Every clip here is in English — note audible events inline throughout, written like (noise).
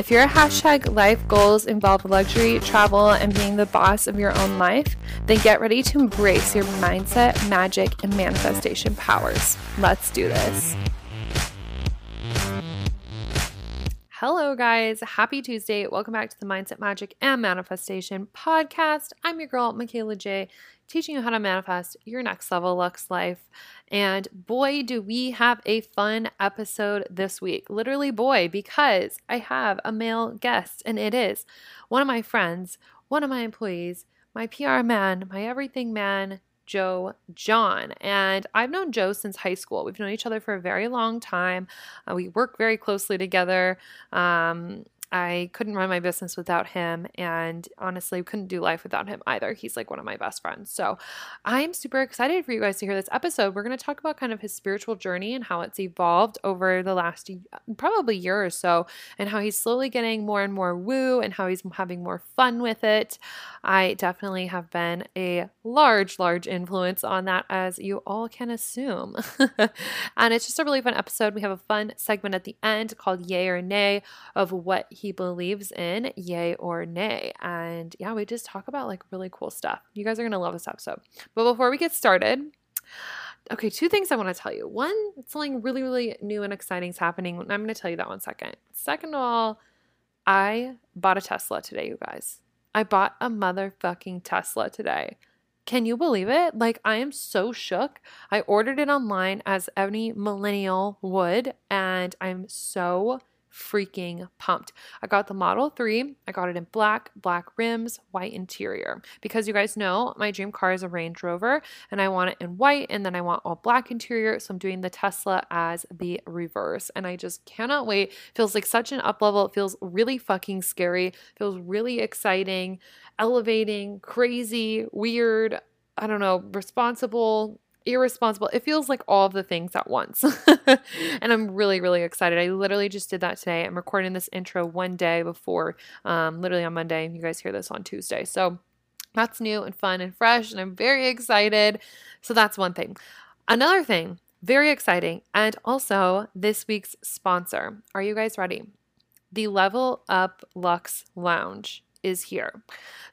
If your hashtag life goals involve luxury, travel, and being the boss of your own life, then get ready to embrace your mindset, magic, and manifestation powers. Let's do this. Hello, guys. Happy Tuesday. Welcome back to the Mindset, Magic, and Manifestation podcast. I'm your girl, Michaela J, teaching you how to manifest your next level Lux life. And boy, do we have a fun episode this week. Literally, boy, because I have a male guest, and it is one of my friends, one of my employees, my PR man, my everything man, Joe John. And I've known Joe since high school. We've known each other for a very long time. Uh, we work very closely together. Um, I couldn't run my business without him, and honestly, couldn't do life without him either. He's like one of my best friends. So I'm super excited for you guys to hear this episode. We're going to talk about kind of his spiritual journey and how it's evolved over the last probably year or so, and how he's slowly getting more and more woo and how he's having more fun with it. I definitely have been a large, large influence on that, as you all can assume. (laughs) and it's just a really fun episode. We have a fun segment at the end called Yay or Nay of what he believes in, yay or nay. And yeah, we just talk about like really cool stuff. You guys are going to love this episode. But before we get started, okay, two things I want to tell you. One, something really, really new and exciting is happening. I'm going to tell you that one second. Second of all, I bought a Tesla today, you guys. I bought a motherfucking Tesla today. Can you believe it? Like, I am so shook. I ordered it online as any millennial would, and I'm so freaking pumped. I got the Model 3. I got it in black, black rims, white interior. Because you guys know my dream car is a Range Rover and I want it in white and then I want all black interior. So I'm doing the Tesla as the reverse. And I just cannot wait. Feels like such an up level. It feels really fucking scary. Feels really exciting, elevating, crazy, weird. I don't know, responsible, irresponsible. It feels like all of the things at once. (laughs) and I'm really, really excited. I literally just did that today. I'm recording this intro one day before, um, literally on Monday. You guys hear this on Tuesday. So that's new and fun and fresh. And I'm very excited. So that's one thing. Another thing, very exciting. And also this week's sponsor. Are you guys ready? The Level Up Lux Lounge is here.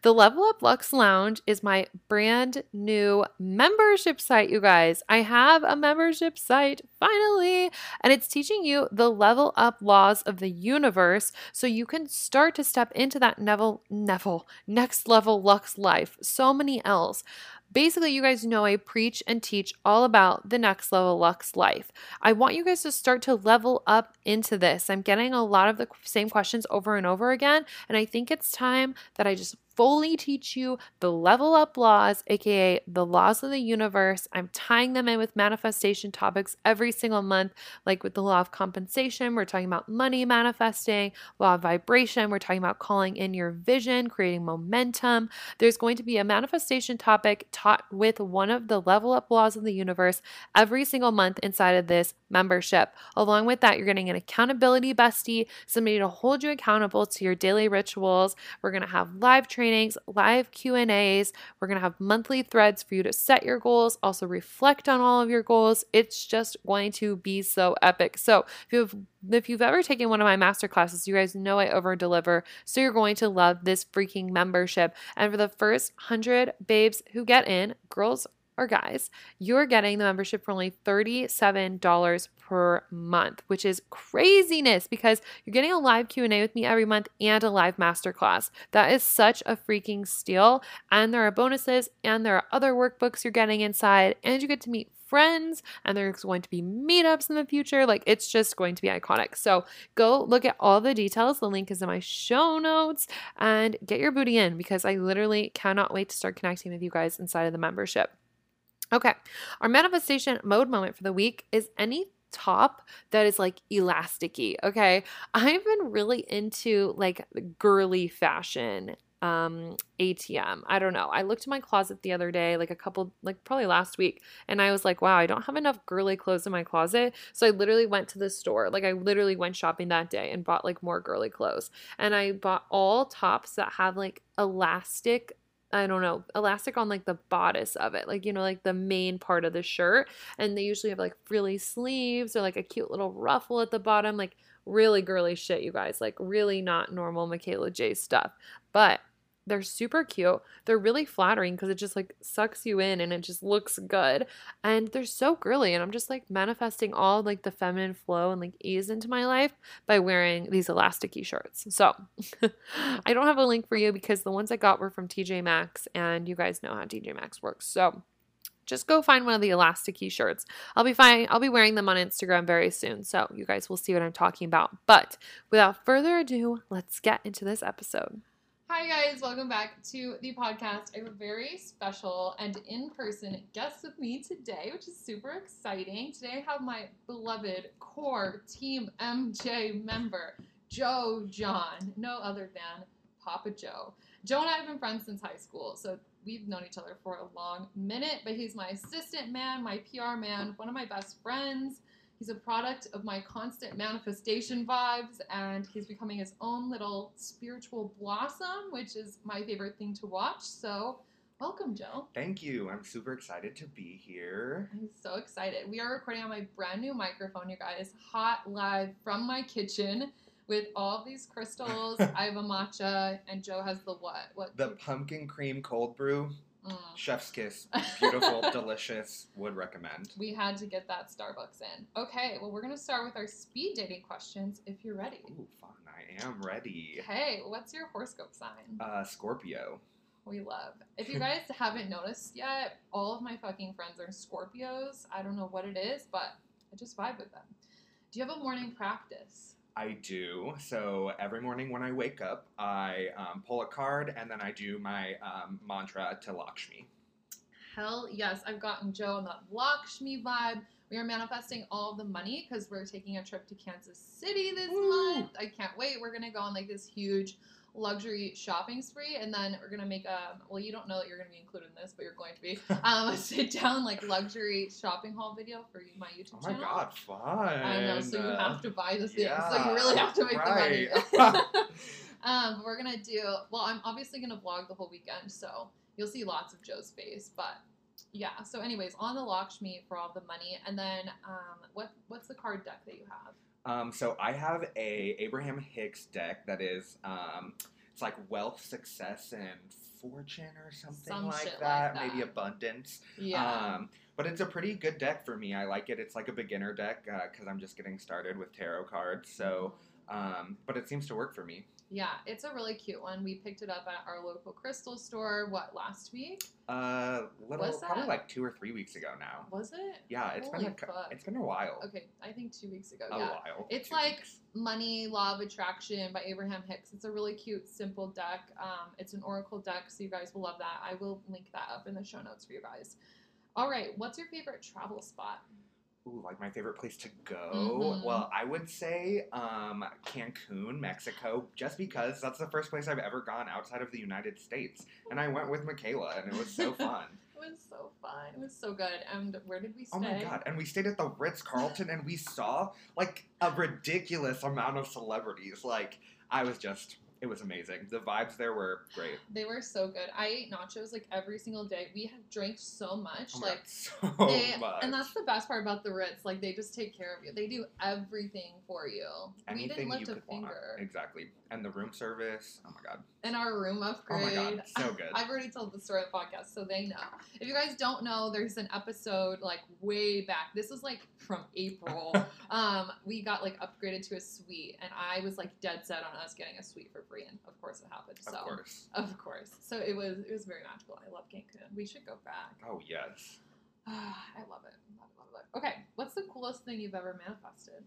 The Level Up Lux Lounge is my brand new membership site, you guys. I have a membership site finally, and it's teaching you the level up laws of the universe so you can start to step into that Neville, Neville, next level Lux life. So many L's. Basically, you guys know I preach and teach all about the next level Lux life. I want you guys to start to level up into this. I'm getting a lot of the same questions over and over again, and I think it's time that I just fully teach you the level up laws, aka the laws of the universe. I'm tying them in with manifestation topics every single month, like with the law of compensation, we're talking about money manifesting, law of vibration, we're talking about calling in your vision, creating momentum. There's going to be a manifestation topic taught with one of the level up laws of the universe every single month inside of this membership. Along with that, you're getting an accountability bestie, somebody to hold you accountable to your daily rituals. We're going to have live training trainings, live Q&As. We're going to have monthly threads for you to set your goals, also reflect on all of your goals. It's just going to be so epic. So, if you've if you've ever taken one of my master classes, you guys know I over deliver. So you're going to love this freaking membership. And for the first 100 babes who get in, girls or guys, you're getting the membership for only $37 per month, which is craziness because you're getting a live Q&A with me every month and a live masterclass. That is such a freaking steal. And there are bonuses and there are other workbooks you're getting inside and you get to meet friends and there's going to be meetups in the future. Like it's just going to be iconic. So go look at all the details. The link is in my show notes and get your booty in because I literally cannot wait to start connecting with you guys inside of the membership. Okay, our manifestation mode moment for the week is any top that is like elasticy. Okay, I've been really into like girly fashion um ATM. I don't know. I looked in my closet the other day, like a couple like probably last week, and I was like, wow, I don't have enough girly clothes in my closet. So I literally went to the store. Like I literally went shopping that day and bought like more girly clothes. And I bought all tops that have like elastic I don't know, elastic on like the bodice of it, like, you know, like the main part of the shirt. And they usually have like frilly sleeves or like a cute little ruffle at the bottom, like really girly shit, you guys, like really not normal Michaela J stuff. But they're super cute. They're really flattering because it just like sucks you in and it just looks good. And they're so girly. And I'm just like manifesting all like the feminine flow and like ease into my life by wearing these elasticy shirts. So (laughs) I don't have a link for you because the ones I got were from TJ Maxx and you guys know how TJ Maxx works. So just go find one of the elasticy shirts. I'll be fine. I'll be wearing them on Instagram very soon. So you guys will see what I'm talking about. But without further ado, let's get into this episode. Hi, guys. Welcome back to the podcast. I have a very special and in person guest with me today, which is super exciting. Today, I have my beloved core Team MJ member, Joe John, no other than Papa Joe. Joe and I have been friends since high school, so we've known each other for a long minute, but he's my assistant man, my PR man, one of my best friends. He's a product of my constant manifestation vibes, and he's becoming his own little spiritual blossom, which is my favorite thing to watch. So, welcome, Joe. Thank you. I'm super excited to be here. I'm so excited. We are recording on my brand new microphone, you guys, hot live from my kitchen with all these crystals. (laughs) I have a matcha, and Joe has the what? What? The pumpkin cream cold brew. Mm. Chef's kiss. (laughs) Beautiful, delicious. Would recommend. We had to get that Starbucks in. Okay, well, we're going to start with our speed dating questions if you're ready. Ooh, fun. I am ready. Hey, what's your horoscope sign? Uh, Scorpio. We love. If you (laughs) guys haven't noticed yet, all of my fucking friends are Scorpios. I don't know what it is, but I just vibe with them. Do you have a morning practice? I do. So every morning when I wake up, I um, pull a card and then I do my um, mantra to Lakshmi. Hell yes, I've gotten Joe on that Lakshmi vibe. We are manifesting all the money because we're taking a trip to Kansas City this Woo. month. I can't wait. We're gonna go on like this huge luxury shopping spree, and then we're gonna make a. Well, you don't know that you're gonna be included in this, but you're going to be (laughs) um, a sit down like luxury shopping haul video for my YouTube channel. Oh my god, fun! I know, so you have to buy the things. Yeah, so you really have to make right. the money. (laughs) (laughs) um, we're gonna do. Well, I'm obviously gonna vlog the whole weekend, so you'll see lots of Joe's face, but. Yeah. So, anyways, on the Lakshmi for all the money, and then um, what what's the card deck that you have? Um, so I have a Abraham Hicks deck that is um, it's like wealth, success, and fortune or something Some like, that. like, that. Maybe abundance. Yeah. Um, but it's a pretty good deck for me. I like it. It's like a beginner deck because uh, I'm just getting started with tarot cards. So, mm-hmm. um, but it seems to work for me. Yeah, it's a really cute one. We picked it up at our local crystal store. What last week? Uh, little, probably like two or three weeks ago now. Was it? Yeah, it's Holy been a, fuck. it's been a while. Okay, I think two weeks ago. A yeah. while. It's two like weeks. Money Law of Attraction by Abraham Hicks. It's a really cute, simple deck. Um, it's an oracle deck, so you guys will love that. I will link that up in the show notes for you guys. All right, what's your favorite travel spot? Ooh, like my favorite place to go. Mhm. Well, I would say um, Cancun, Mexico, just because that's the first place I've ever gone outside of the United States. And I went with Michaela, and it was so (laughs) fun. It was so fun. It was so good. And where did we stay? oh my god! And we stayed at the Ritz Carlton, and we saw like a ridiculous amount of celebrities. Like I was just, it was amazing. The vibes there were great. They were so good. I ate nachos like every single day. We had drank so much. Oh like God, so they, much. and that's the best part about the Ritz. Like they just take care of you. They do everything for you. we didn't Anything lift a want. finger. Exactly. And the room service. Oh my god. And our room upgrade. Oh my god. So good. (laughs) I've already told the story of the podcast, so they know. If you guys don't know, there's an episode like way back. This was like from April. (laughs) um, we got like upgraded to a suite, and I was like dead set on us getting a suite for free, and of course it happened. Of so course. of course. So it was it was very magical. I love Cancun. We should go back. Oh yes. (sighs) I love it. Love it, love it. Okay, what's the coolest thing you've ever manifested?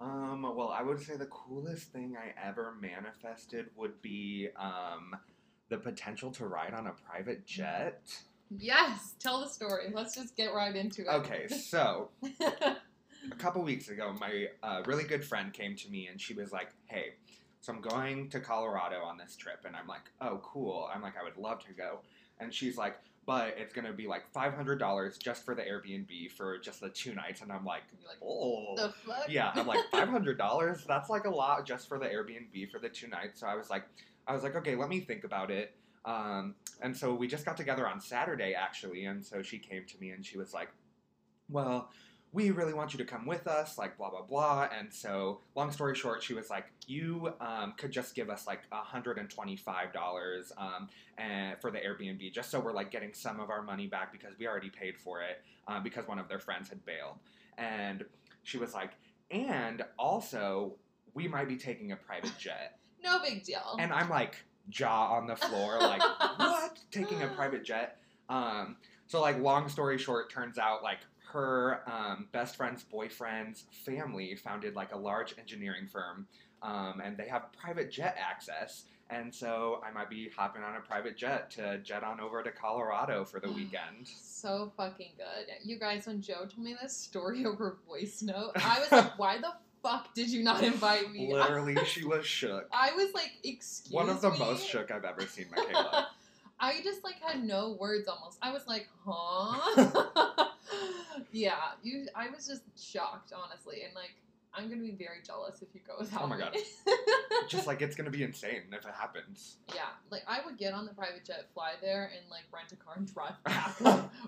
Um, well, I would say the coolest thing I ever manifested would be um, the potential to ride on a private jet. Yes, tell the story. Let's just get right into it. Okay, so (laughs) a couple weeks ago, my uh, really good friend came to me and she was like, "Hey, So I'm going to Colorado on this trip, and I'm like, oh, cool. I'm like, I would love to go. And she's like, but it's gonna be like five hundred dollars just for the Airbnb for just the two nights. And I'm like, like, oh, the fuck? yeah. I'm like five hundred dollars. That's like a lot just for the Airbnb for the two nights. So I was like, I was like, okay, let me think about it. Um, and so we just got together on Saturday actually, and so she came to me and she was like, well. We really want you to come with us, like blah blah blah. And so, long story short, she was like, "You um, could just give us like hundred and twenty-five dollars um, and for the Airbnb, just so we're like getting some of our money back because we already paid for it uh, because one of their friends had bailed." And she was like, "And also, we might be taking a private jet." (laughs) No big deal. And I'm like, jaw on the floor, like, (laughs) what? Taking a private jet? Um, so, like, long story short, turns out, like, her um, best friend's boyfriend's family founded, like, a large engineering firm, um, and they have private jet access. And so I might be hopping on a private jet to jet on over to Colorado for the (gasps) weekend. so fucking good. You guys, when Joe told me this story (laughs) over voice note, I was (laughs) like, why the fuck did you not invite me? Literally, (laughs) she was shook. I was like, excuse One of the me? most shook I've ever seen Michaela. I just like had no words almost. I was like, huh? (laughs) yeah, you. I was just shocked, honestly, and like, I'm gonna be very jealous if you go oh without Oh my me. God. (laughs) Just like it's gonna be insane if it happens. yeah, like I would get on the private jet, fly there, and like rent a car and drive (laughs) back.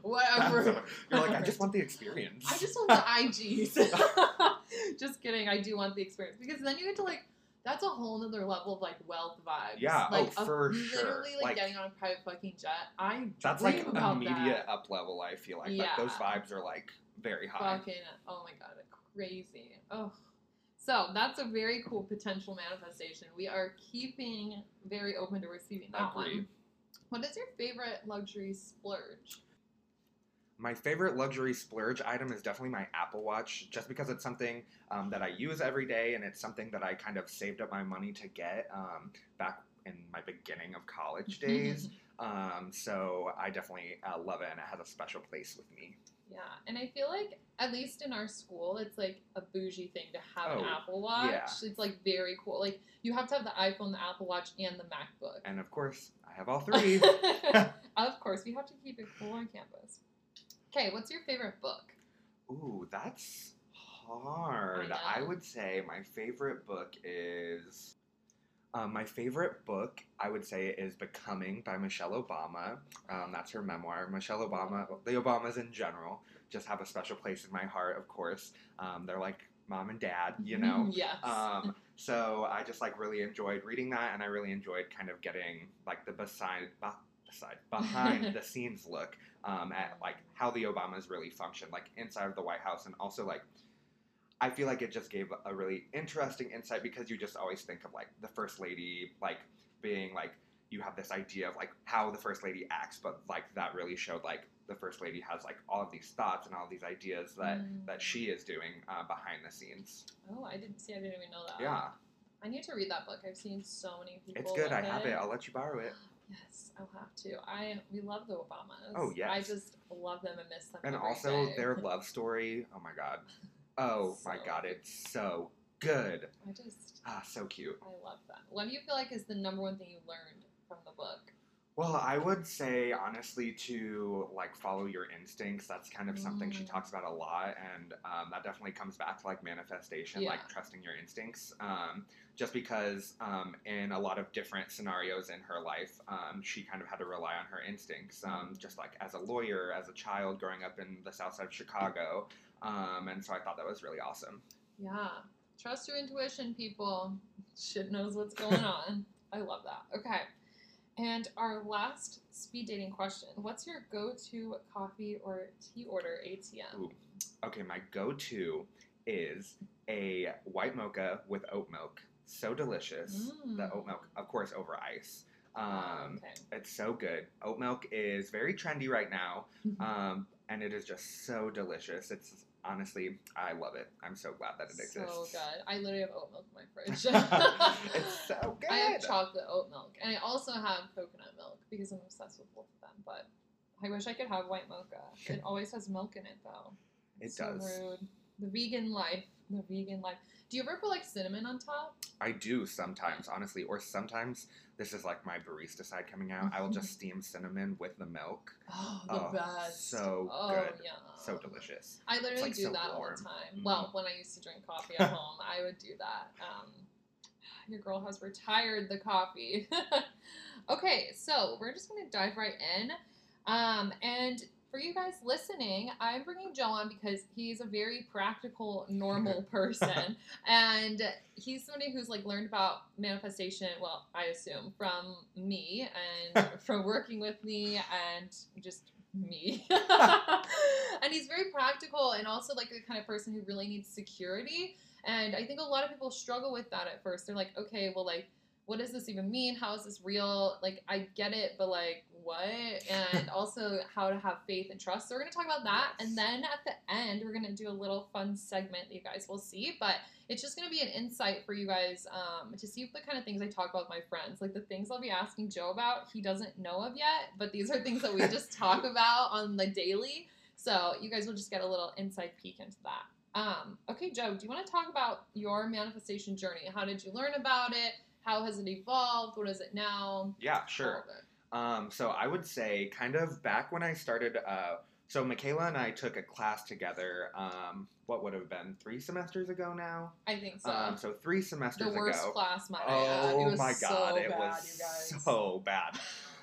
Whatever. You're like, I just want the experience. I just want the IGs. just kidding. I do want the experience because then you get to like. That's a whole nother level of like wealth vibes. Yeah, oh, like, of for sure. Literally, like, Like- getting on a private fucking jet. I That's like immediate that. up level. I feel like, Yeah. like those vibes are like very high. Fucking oh my god, crazy. Oh. So that's a very cool potential manifestation. We are keeping very open to receiving that one. What is your favorite luxury splurge? My favorite luxury splurge item is definitely my Apple Watch, just because it's something um, that I use every day, and it's something that I kind of saved up my money to get um, back in my beginning of college (laughs) days. um, so I definitely uh, love it, and it has a special place with me. yeah, and I feel like at least in our school, it's like a bougie thing to have an Oh, Apple Watch. yeah. It's like very cool. Like you have to have the iPhone, the Apple Watch, and the MacBook. And of course, I have all three. (laughs) (laughs) of course, we have to keep it cool on campus. Okay, what's your favorite book? Ooh, that's hard. I I, would say my favorite book is. Um, my favorite book, I would say, is Becoming by Michelle Obama. Um, that's her memoir. Michelle Obama, the Obamas in general, just have a special place in my heart, of course. Um, they're like mom and dad, you know? (laughs) yes. Um, so I just like really enjoyed reading that, and I really enjoyed kind of getting like the beside, beside behind the scenes look um, at like how the Obamas really function, like inside of the White House, and also like I feel like it just gave a really interesting insight because you just always think of like the first lady like being like you have this idea of like how the first lady acts, but like that really showed like the first lady has like all of these thoughts and all these ideas that Mm. that she is doing uh, behind the scenes. Oh, I didn't see. I didn't even know that. Yeah. I need to read that book. I've seen so many people. It's good. I have it. I'll let you borrow it. (gasps) Yes, I'll have to. I we love the Obamas. Oh, yes. I just love them and miss them. And also day. their (laughs) love story. Oh my god. (laughs) Oh my god, it's so good. I just Ah, so cute. I love them. What do you feel like is the number one thing you learned from the book? Well, I would say honestly to like follow your instincts. That's kind of something she Mm. talks about a lot, and um, that definitely comes back to like manifestation, Yeah. like trusting your instincts. Um, just because um, in a lot of different scenarios in her life, um, she kind of had to rely on her instincts. Um, just like as a lawyer, as a child growing up in the South Side of Chicago, um, and so I thought that was really awesome. Yeah. Trust your intuition, people. Shit knows what's going (laughs) on. I love that. Okay. And our last speed dating question What's your go to coffee or tea order ATM? Ooh. Okay, my go-to is a white mocha with oat milk. So delicious. The Mm. oat milk, of course, over ice. Um, okay. It's so good. Oat milk is very trendy right now, um, and it is just so delicious. It's honestly, I love it. I'm so glad that it so exists. good. I literally have oat milk in my fridge. (laughs) it's so good. I have chocolate oat milk, and I also have coconut milk because I'm obsessed with both of them. But I wish I could have white mocha. It (laughs) always has milk in it, though. It so does. rude. the vegan life. The vegan life. Do you ever put like cinnamon on top? I do sometimes, honestly, or sometimes this is like my barista side coming out. I will just steam cinnamon with the milk. Oh, the Oh, best. so oh, good. Yeah. So delicious. I literally like do so that all the time. Mhm. Well, when I used to drink coffee at (laughs) home, I would do that. Um, your girl has retired the coffee. (laughs) okay, so we're just going to dive right in. Um, and for you guys listening, I'm bringing Joe on because he's a very practical, normal (laughs) person. and he's somebody who's like learned about manifestation, well, I assume, from me and (laughs) from working with me and just me. (laughs) and he's very practical and also like the kind of person who really needs security. And I think a lot of people struggle with that at first. They're like, okay, well, like, what does this even mean? How is this real? Like, I get it, but like, what? And (laughs) also how to have faith and trust. So we're gonna talk about that, Yes. and then at the end, we're gonna do a little fun segment that you guys will see. But it's just gonna be an insight for you guys um, to see the kind of things I talk about with my friends, like the things I'll be asking Joe about. He doesn't know of yet, but these are things that we just (laughs) talk about on the daily. So you guys will just get a little inside peek into that. Um, okay, Joe, do you want to talk about your manifestation journey? How did you learn about it? How has it evolved? What is it now? Yeah, sure. Um, so I would say, kind of back when I started. Uh, so Michaela and I took a class together. Um, what would have been three semesters ago now? I think so. Um, so three semesters ago. the worst ago. class, add. Oh It was my so god, it bad, was you guys. so bad.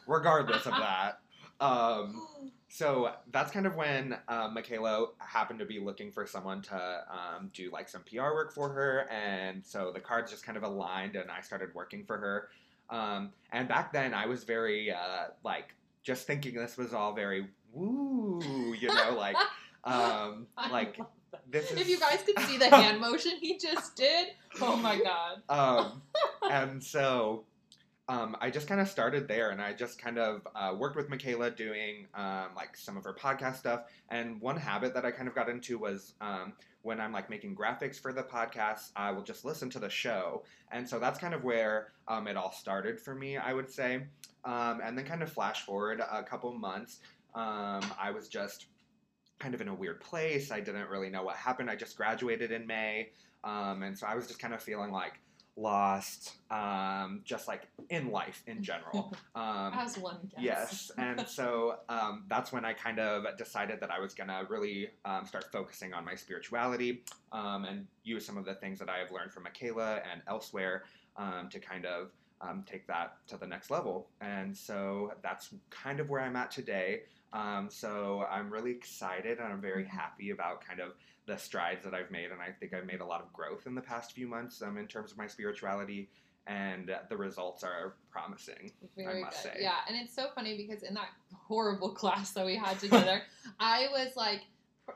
Regardless of (laughs) that, um, so that's kind of when uh, Michaela happened to be looking for someone to um, do like some PR work for her, and so the cards just kind of aligned, and I started working for her. Um, and back then, I was very uh, like just thinking this was all very woo, you know, like (laughs) um, like this is if you guys could see the (laughs) hand motion he just did, oh my god. um, and so um, I just kind of started there, and I just kind of uh, worked with Michaela doing um, like some of her podcast stuff. And one habit that I kind of got into was um, when I'm like making graphics for the podcast, I will just listen to the show, and so that's kind of where um, it all started for me, I would say. Um, and then kind of flash forward a couple months, um, I was just kind of in a weird place. I didn't really know what happened. I just graduated in May. And so I was just kind of feeling like lost, um, just like in life in general. (laughs) Um, As one guess. yes, and so um, that's when I kind of decided that I was gonna really um, start focusing on my spirituality um, and use some of the things that I have learned from Michaela and elsewhere um, to kind of um, take that to the next level. And so that's kind of where I'm at today. Um, so I'm really excited and I'm very happy about kind of the strides that I've made, and I think I've made a lot of growth in the past few months um, in terms of my spirituality, and the results are promising. Very must good. say. Yeah, and it's so funny because in that (laughs) horrible class that we had together, (laughs) I was like,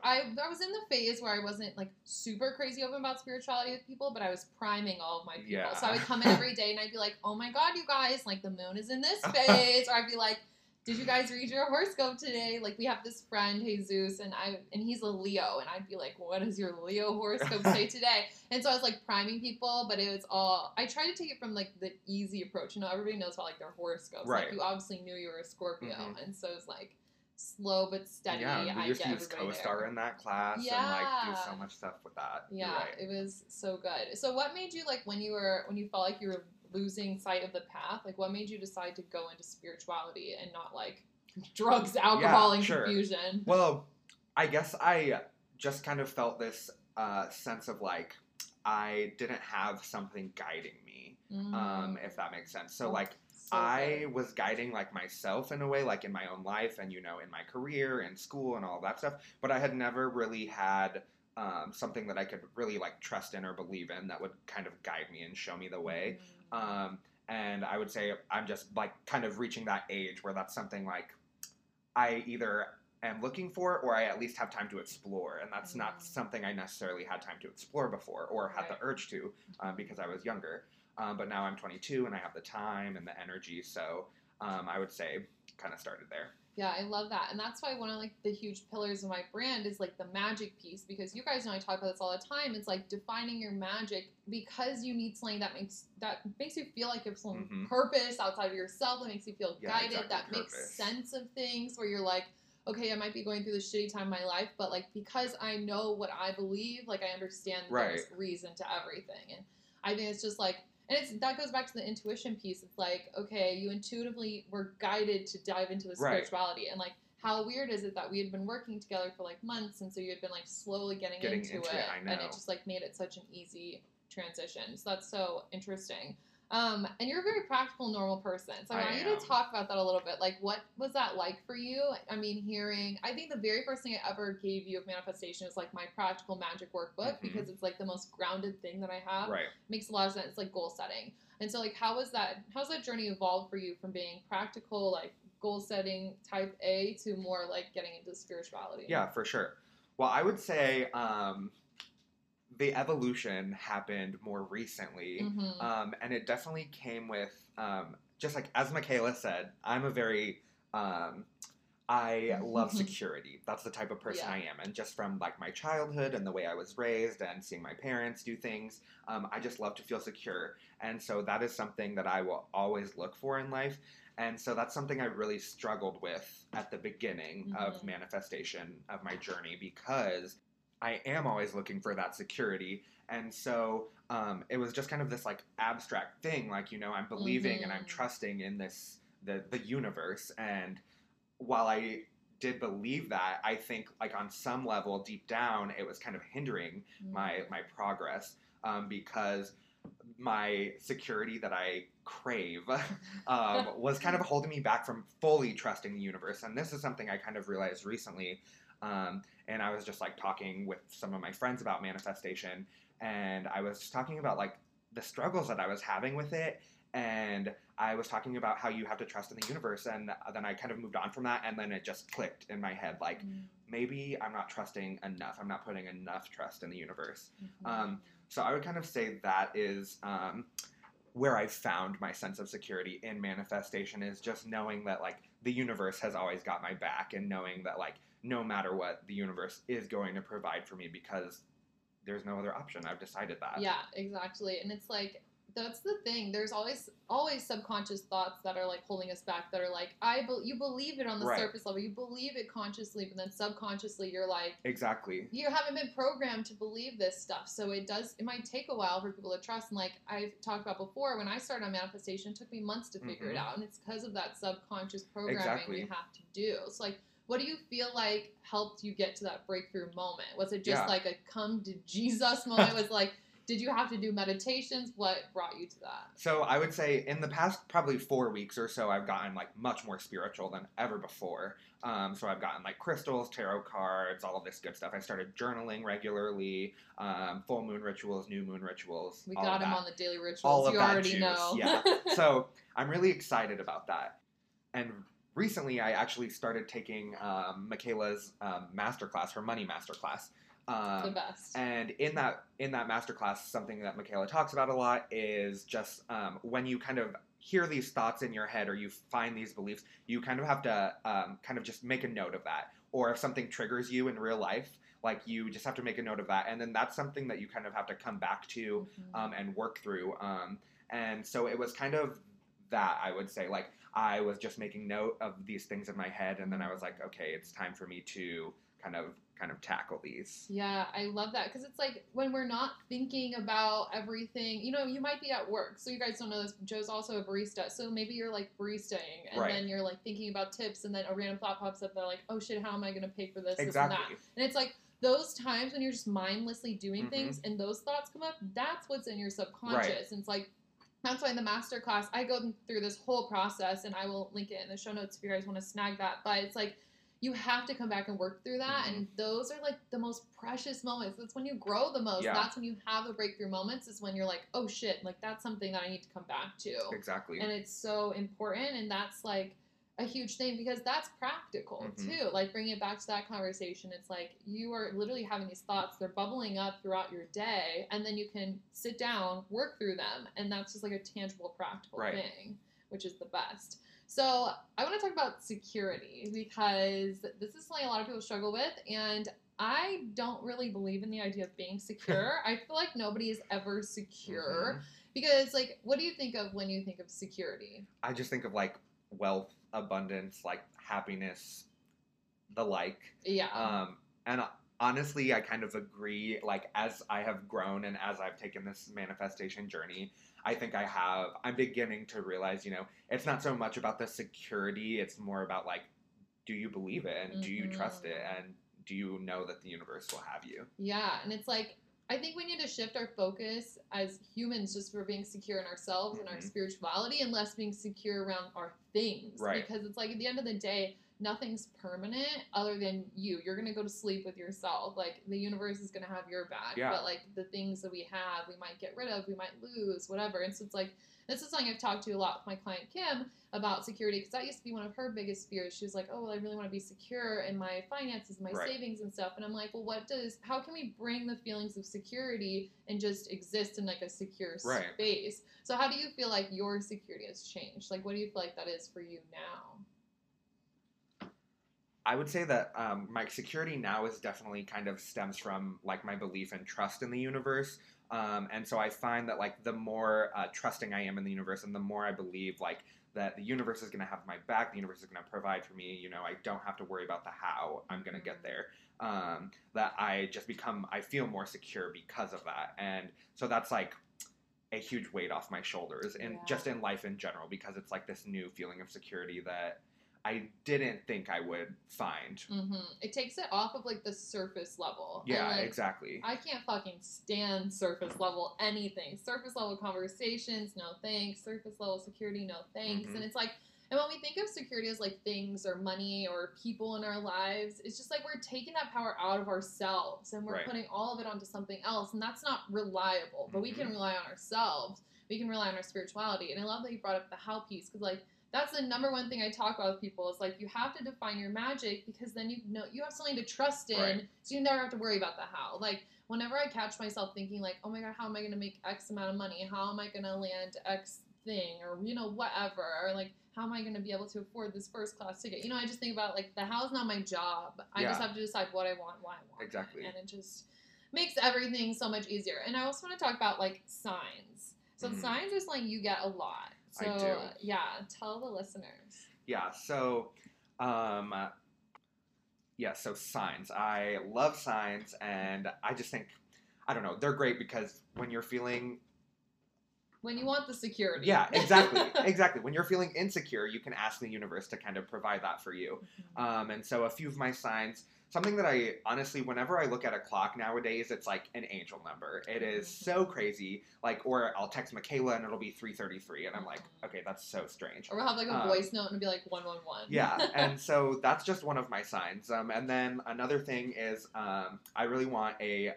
I, I was in the phase where I wasn't like super crazy open about spirituality with people, but I was priming all of my people. Yeah. So I would come in every day and I'd be like, oh my God, you guys, like the moon is in this (laughs) phase. or I'd be like, did you guys read your horoscope today? Like we have this friend, Jesus, and I and he's a Leo, and I'd be like, what does your Leo horoscope (laughs) say today? And so I was like priming people, but it was all I tried to take it from like the easy approach. You know, everybody knows about like their horoscopes. Right. Like you obviously knew you were a Scorpio, Mhm. and so it's like slow but steady. yeah, we I used get to use CoStar there. in that class and like do so much stuff with that. Yeah, right. it was so good. So what made you like when you were when you felt like you were losing sight of the path? Like what made you decide to go into spirituality and not like (laughs) drugs, alcohol, and sure. confusion? Well, I guess I just kind of felt this uh, sense of like I didn't have something guiding me, um, if that makes sense. So like So I was guiding like myself in a way, like in my own life and you know in my career and school and all that stuff. But I had never really had um, something that I could really like trust in or believe in that would kind of guide me and show me the way. Mm. Um, and I would say I'm just like kind of reaching that age where that's something like I either am looking for or I at least have time to explore. And that's not something I necessarily had time to explore before or had Right. the urge to um, because I was younger. Um, but now I'm 22 and I have the time and the energy. So um, I would say kind of started there. Yeah, I love that. And that's why one of like the huge pillars of my brand is like the magic piece because you guys know I talk about this all the time. It's like defining your magic because you need something that makes that makes you feel like you have some Mhm. purpose outside of yourself, that makes you feel Yeah, guided, exactly, that makes sense of things where you're like, okay, I might be going through this shitty time in my life, but like because I know what I believe, like I understand Right. there's reason to everything. And I think it's just like and it's that goes back to the intuition piece. It's like, okay, you intuitively were guided to dive into the Right. spirituality and like how weird is it that we had been working together for like months and so you had been like slowly getting, Getting into, into it, it, and it just like made it such an easy transition. So that's so interesting. Um, and you're a very practical, normal person. So I, I want you am. to talk about that a little bit. Like, what was that like for you? I mean, hearing, I think the very first thing I ever gave you of manifestation was like my practical magic workbook Mhm. because it's like the most grounded thing that I have. Right. Makes a lot of sense. It's like goal setting. And so, like, how was that? How's that journey evolved for you from being practical, like goal setting type A, to more like getting into spirituality? Yeah, for sure. Well, I would say um, the evolution happened more recently. hmm Um, and it definitely came with um, just like as Michaela said, I'm a very um, I love security. That's the type of person Mm-hmm. Yeah. I am, and just from like my childhood and the way I was raised and seeing my parents do things, um, I just love to feel secure, and so that is something that I will always look for in life. And so that's something I really struggled with at the beginning of Mhm. manifestation of my journey because I am always looking for that security. And so um, it was just kind of this like abstract thing, like, you know, I'm believing and I'm Mhm. trusting in this, the, the universe. And while I did believe that, I think like on some level deep down, it was kind of hindering my, my progress um, because my security that I crave (laughs) um, (laughs) was kind of holding me back from fully trusting the universe. And this is something I kind of realized recently. Um, and I was just like talking with some of my friends about manifestation, and I was just talking about like the struggles that I was having with it. And I was talking about how you have to trust in the universe, and then I kind of moved on from that, and then it just clicked in my head like Mm-hmm. maybe I'm not trusting enough. I'm not putting enough trust in the universe. Mhm. Um, so I would kind of say that is um, where I found my sense of security in manifestation is just knowing that like the universe has always got my back and knowing that like no matter what the universe is going to provide for me because there's no other option. I've decided that. Yeah, exactly. And it's like that's the thing. There's always always subconscious thoughts that are like holding us back. That are like I be- you believe it on the Right. surface level, you believe it consciously, but then subconsciously you're like Exactly. you haven't been programmed to believe this stuff. So it does. It might take a while for people to trust. And like I've talked about before, when I started on manifestation, it took me months to figure it Mhm. out, and it's because of that subconscious programming Exactly. we have to do. So like. What do you feel like helped you get to that breakthrough moment? Was it just Yeah. like a come to (laughs) Jesus moment? was like, did you have to do meditations? What brought you to that? So I would say in the past probably four weeks or so, I've gotten like much more spiritual than ever before. Um, so I've gotten like crystals, tarot cards, all of this good stuff. I started journaling regularly, um, full moon rituals, new moon rituals. We got of him on the daily rituals. all of you that already juice, know. yeah. (laughs) so I'm really excited about that. And recently, I actually started taking um, Michaela's um, masterclass, her money masterclass. the Um, best. and in that in that masterclass, something that Michaela talks about a lot is just um, when you kind of hear these thoughts in your head or you find these beliefs, you kind of have to um, kind of just make a note of that. Or if something triggers you in real life, like you just have to make a note of that, and then that's something that you kind of have to come back to Mhm. um, and work through. Um, and so it was kind of that I would say, like I was just making note of these things in my head, and then I was like, okay, it's time for me to kind of kind of tackle these. Yeah, I love that because it's like when we're not thinking about everything, you know, you might be at work. So you guys don't know this. Joe's also a barista. So maybe you're like baristaing and Right. then you're like thinking about tips and then a random thought pops up. They're like, oh shit, how am I going to pay for this, this and that? And it's like those times when you're just mindlessly doing Mhm. things and those thoughts come up, that's what's in your subconscious. And it's like, that's why in the master class, I go through this whole process and I will link it in the show notes if you guys want to snag that. But it's like, you have to come back and work through that. And mm-hmm. those are like the most precious moments. That's when you grow the most. Yeah. That's when you have the breakthrough moments, is when you're like, oh shit, like that's something that I need to come back to Exactly. and it's so important and that's like a huge thing because that's practical Mhm. too like bringing it back to that conversation it's like you are literally having these thoughts they're bubbling up throughout your day and then you can sit down work through them and that's just like a tangible practical Right. thing which is the best so i want to talk about security because this is something a lot of people struggle with and I don't really believe in the idea of being secure. (laughs) I feel like nobody is ever secure Mhm. because, like, what do you think of when you think of security? I just think of like wealth, abundance, like happiness, the like. Yeah. Um, and honestly, I kind of agree. Like, as I have grown and as I've taken this manifestation journey, I think I have, I'm beginning to realize, you know, it's not so much about the security, it's more about like, do you believe it and do you trust it Mhm. and do you know that the universe will have you? Yeah, and it's like I think we need to shift our focus as humans just for being secure in ourselves and our Mhm. spirituality and less being secure around our things. Right. Because it's like at the end of the day, nothing's permanent other than you. You're gonna go to sleep with yourself. Like the universe is gonna have your back. Yeah. But like the things that we have, we might get rid of, we might lose, whatever. And so it's like this is something I've talked to a lot with my client Kim about security because that used to be one of her biggest fears. She was like, "Oh, well, I really want to be secure in my finances, my Right. savings, and stuff." And I'm like, "Well, what does? How can we bring the feelings of security and just exist in like a secure Right. space?" So, how do you feel like your security has changed? Like, what do you feel like that is for you now? I would say that um, my security now is definitely kind of stems from like my belief and trust in the universe. Um, and so I find that like the more uh, trusting I am in the universe, and the more I believe like that the universe is going to have my back, the universe is going to provide for me. You know, I don't have to worry about the how I'm going to get there. Um, that I just become, I feel more secure because of that, and so that's like a huge weight off my shoulders, and Yeah. just in life in general, because it's like this new feeling of security that I didn't think I would find. hmm It takes it off of like the surface level. Yeah, like, exactly. I can't fucking stand surface level anything. Surface level conversations, no thanks. Surface level security, no thanks. Mhm. And it's like, and when we think of security as like things or money or people in our lives, it's just like we're taking that power out of ourselves and we're Right. putting all of it onto something else. And that's not reliable, but we can Mhm. rely on ourselves. We can rely on our spirituality. And I love that you brought up the how piece because, like, that's the number one thing I talk about with people is like you have to define your magic because then you know you have something to trust in, Right. so you never have to worry about the how. Like whenever I catch myself thinking like, oh my god, how am I going to make X amount of money? How am I going to land X thing or you know whatever or like how am I going to be able to afford this first class ticket? You know, I just think about like the how's not my job. I just have to decide what I want, why I want, it. Exactly. and it just makes everything so much easier. And I also want to talk about like signs. So Mhm. signs are something you get a lot. So I do. yeah, tell the listeners. Yeah, so um yeah, so signs. I love signs and I just think I don't know, they're great because when you're feeling When you want the security. Yeah, exactly. (laughs) exactly. When you're feeling insecure, you can ask the universe to kind of provide that for you. Um, and so a few of my signs, something that I honestly, whenever I look at a clock nowadays, it's like an angel number. It is Mhm. so crazy. Like, or I'll text Michaela and it'll be 333, and I'm like, okay, that's so strange. Or we'll have like a Um, voice note and it'll be like one one one. Yeah, (laughs) and so that's just one of my signs. Um, and then another thing is um, I really want a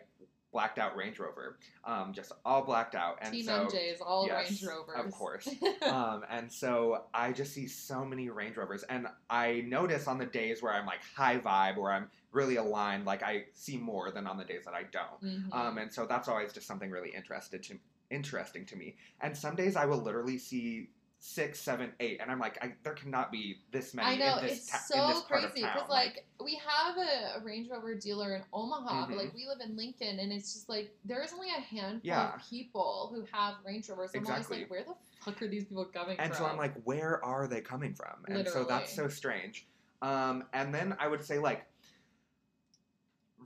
blacked out Range Rover, um, just all blacked out. And Team so, MJs, all yes, Range Rovers. of course. (laughs) um, and so I just see so many Range Rovers, and I notice on the days where I'm like high vibe, where I'm really aligned, like I see more than on the days that I don't. Mhm. Um, and so that's always just something really interested to interesting to me. And some days I will literally see six, seven, eight, and I'm like, I, there cannot be this many I know in this it's ta- so in this crazy because town. like we have a, a Range Rover dealer in Omaha, Mhm. but like we live in Lincoln, and it's just like there is only a handful Yeah. of people who have Range Rovers. I'm always Exactly. like, where the fuck are these people coming from? and from? so I'm like, where are they coming from? And so that's so strange. Um, and then I would say like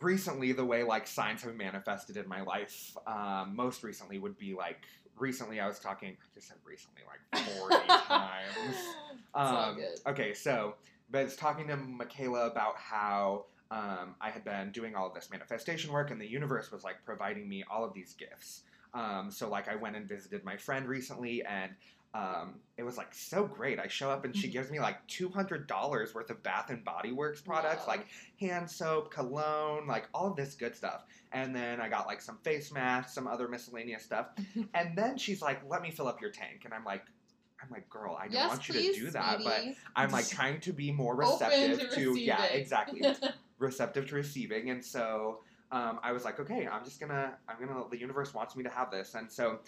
recently the way like signs have manifested in my life um, most recently would be like recently i was talking i just said recently like 40 (laughs) times. It's um, okay so but I was talking to michaela about how um, i had been doing all of this manifestation work and the universe was like providing me all of these gifts um, so like i went and visited my friend recently and um, it was like so great. I show up and she Mhm. gives me like two hundred dollars worth of Bath and Body Works products, Wow. like hand soap, cologne, like all of this good stuff. And then I got like some face masks, some other miscellaneous stuff. (laughs) and then she's like, "Let me fill up your tank," and I'm like, "I'm like, girl, I don't yes, want you please, to do that, but. I'm like (laughs) trying to be more receptive to yeah, exactly, (laughs) receptive to receiving." And so um, I was like, "Okay, I'm just gonna, I'm gonna. The universe wants me to have this," and so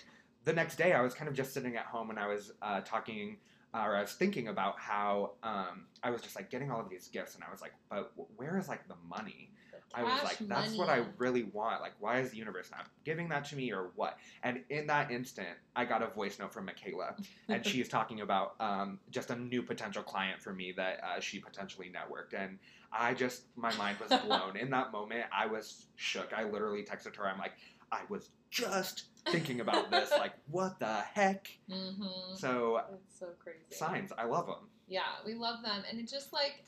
the next day I was kind of just sitting at home and I was uh, talking uh, or I was thinking about how um, I was just like getting all of these gifts and I was like, but where is like the money? I was like, that's what I really want. Like, why is the universe not giving that to me or what? And in that instant, I got a voice note from Michaela, and she's talking about um, just a new potential client for me that uh, she potentially networked. And I just, my mind was blown. in that moment, I was shook. I literally texted her, I'm like, I was just thinking about this. (laughs) Like, what the heck? Mm-hmm. So, It's so crazy. signs, I love them. Yeah, we love them, and it just like